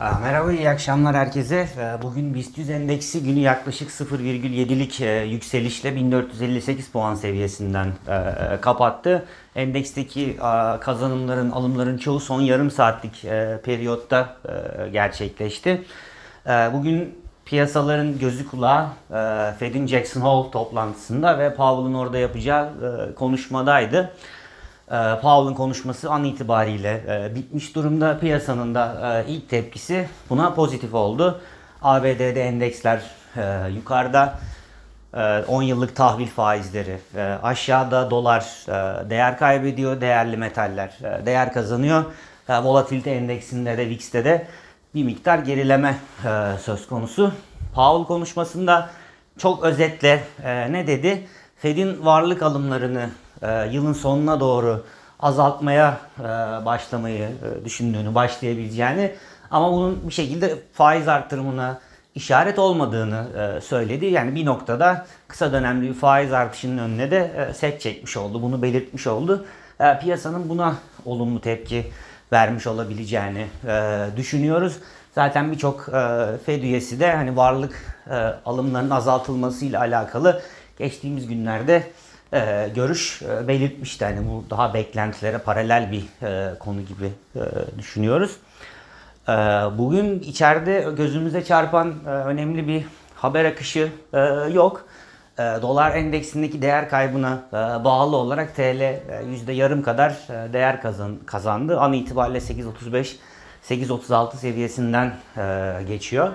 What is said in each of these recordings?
Aa, Merhaba, iyi akşamlar herkese. Ee, Bugün BIST 100 endeksi günü yaklaşık 0,7'lik e, yükselişle 1458 puan seviyesinden e, kapattı. Endeksteki e, kazanımların, alımların çoğu son yarım saatlik e, periyotta e, gerçekleşti. E, Bugün piyasaların gözü kulağı e, Fed'in Jackson Hole toplantısında ve Powell'ın orada yapacağı e, konuşmadaydı. Ee, Powell'ın konuşması an itibariyle e, bitmiş durumda. Piyasanın da e, ilk tepkisi buna pozitif oldu. ABD'de endeksler e, yukarıda. E, 10 yıllık tahvil faizleri aşağıda dolar değer kaybediyor, değerli metaller değer kazanıyor. Volatilite endeksinde de VIX'te de bir miktar gerileme söz konusu. Powell konuşmasında çok özetle ne dedi? Fed'in varlık alımlarını e, yılın sonuna doğru azaltmaya e, başlamayı e, düşündüğünü, başlayabileceğini ama bunun bir şekilde faiz artırımına işaret olmadığını e, söyledi. Yani bir noktada kısa dönemli bir faiz artışının önüne de set çekmiş oldu. Bunu belirtmiş oldu. Piyasanın buna olumlu tepki vermiş olabileceğini düşünüyoruz. Zaten birçok Fed üyesi de hani varlık e, alımlarının azaltılmasıyla alakalı geçtiğimiz günlerde e, görüş e, belirtmişti. Hani bu daha beklentilere paralel bir e, konu gibi e, düşünüyoruz. E, bugün içeride gözümüze çarpan e, önemli bir haber akışı e, yok. E, dolar endeksindeki değer kaybına e, bağlı olarak TL e, yüzde yarım kadar e, değer kazan, kazandı. An itibariyle 8.35 8.36 seviyesinden e, geçiyor.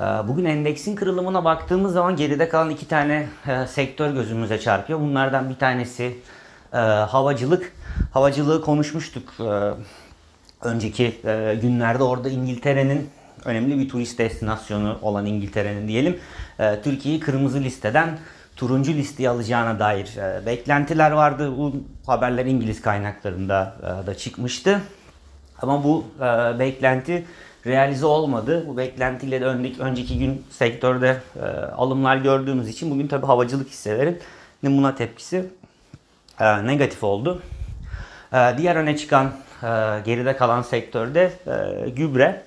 Ee, Bugün endeksin kırılımına baktığımız zaman geride kalan iki tane e, sektör gözümüze çarpıyor. Bunlardan bir tanesi e, havacılık. Havacılığı konuşmuştuk e, önceki günlerde. Orada İngiltere'nin önemli bir turist destinasyonu olan İngiltere'nin diyelim Türkiye'yi kırmızı listeden turuncu listeye alacağına dair beklentiler vardı. Bu haberler İngiliz kaynaklarında da çıkmıştı. Ama bu beklenti realize olmadı. Bu beklentiyle de önceki, önceki gün sektörde e, alımlar gördüğümüz için bugün tabii havacılık hisseleri buna tepkisi e, negatif oldu. E, diğer öne çıkan e, geride kalan sektörde e, gübre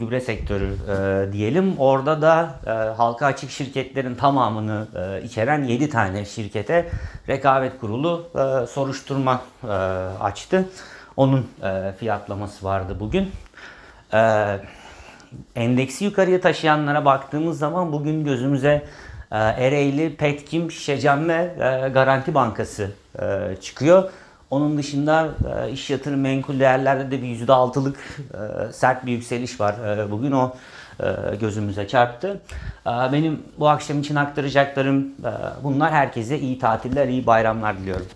gübre sektörü e, diyelim. Orada da e, halka açık şirketlerin tamamını e, içeren 7 tane şirkete rekabet kurulu e, soruşturma e, açtı. Onun e, fiyatlaması vardı bugün. E, endeksi yukarıya taşıyanlara baktığımız zaman bugün gözümüze e, Ereğli, Petkim, Şişecam ve e, Garanti Bankası e, çıkıyor. Onun dışında e, iş yatırım menkul değerlerde de bir %6'lık e, sert bir yükseliş var. E, bugün o e, gözümüze çarptı. E, benim bu akşam için aktaracaklarım e, bunlar. Herkese iyi tatiller, iyi bayramlar diliyorum.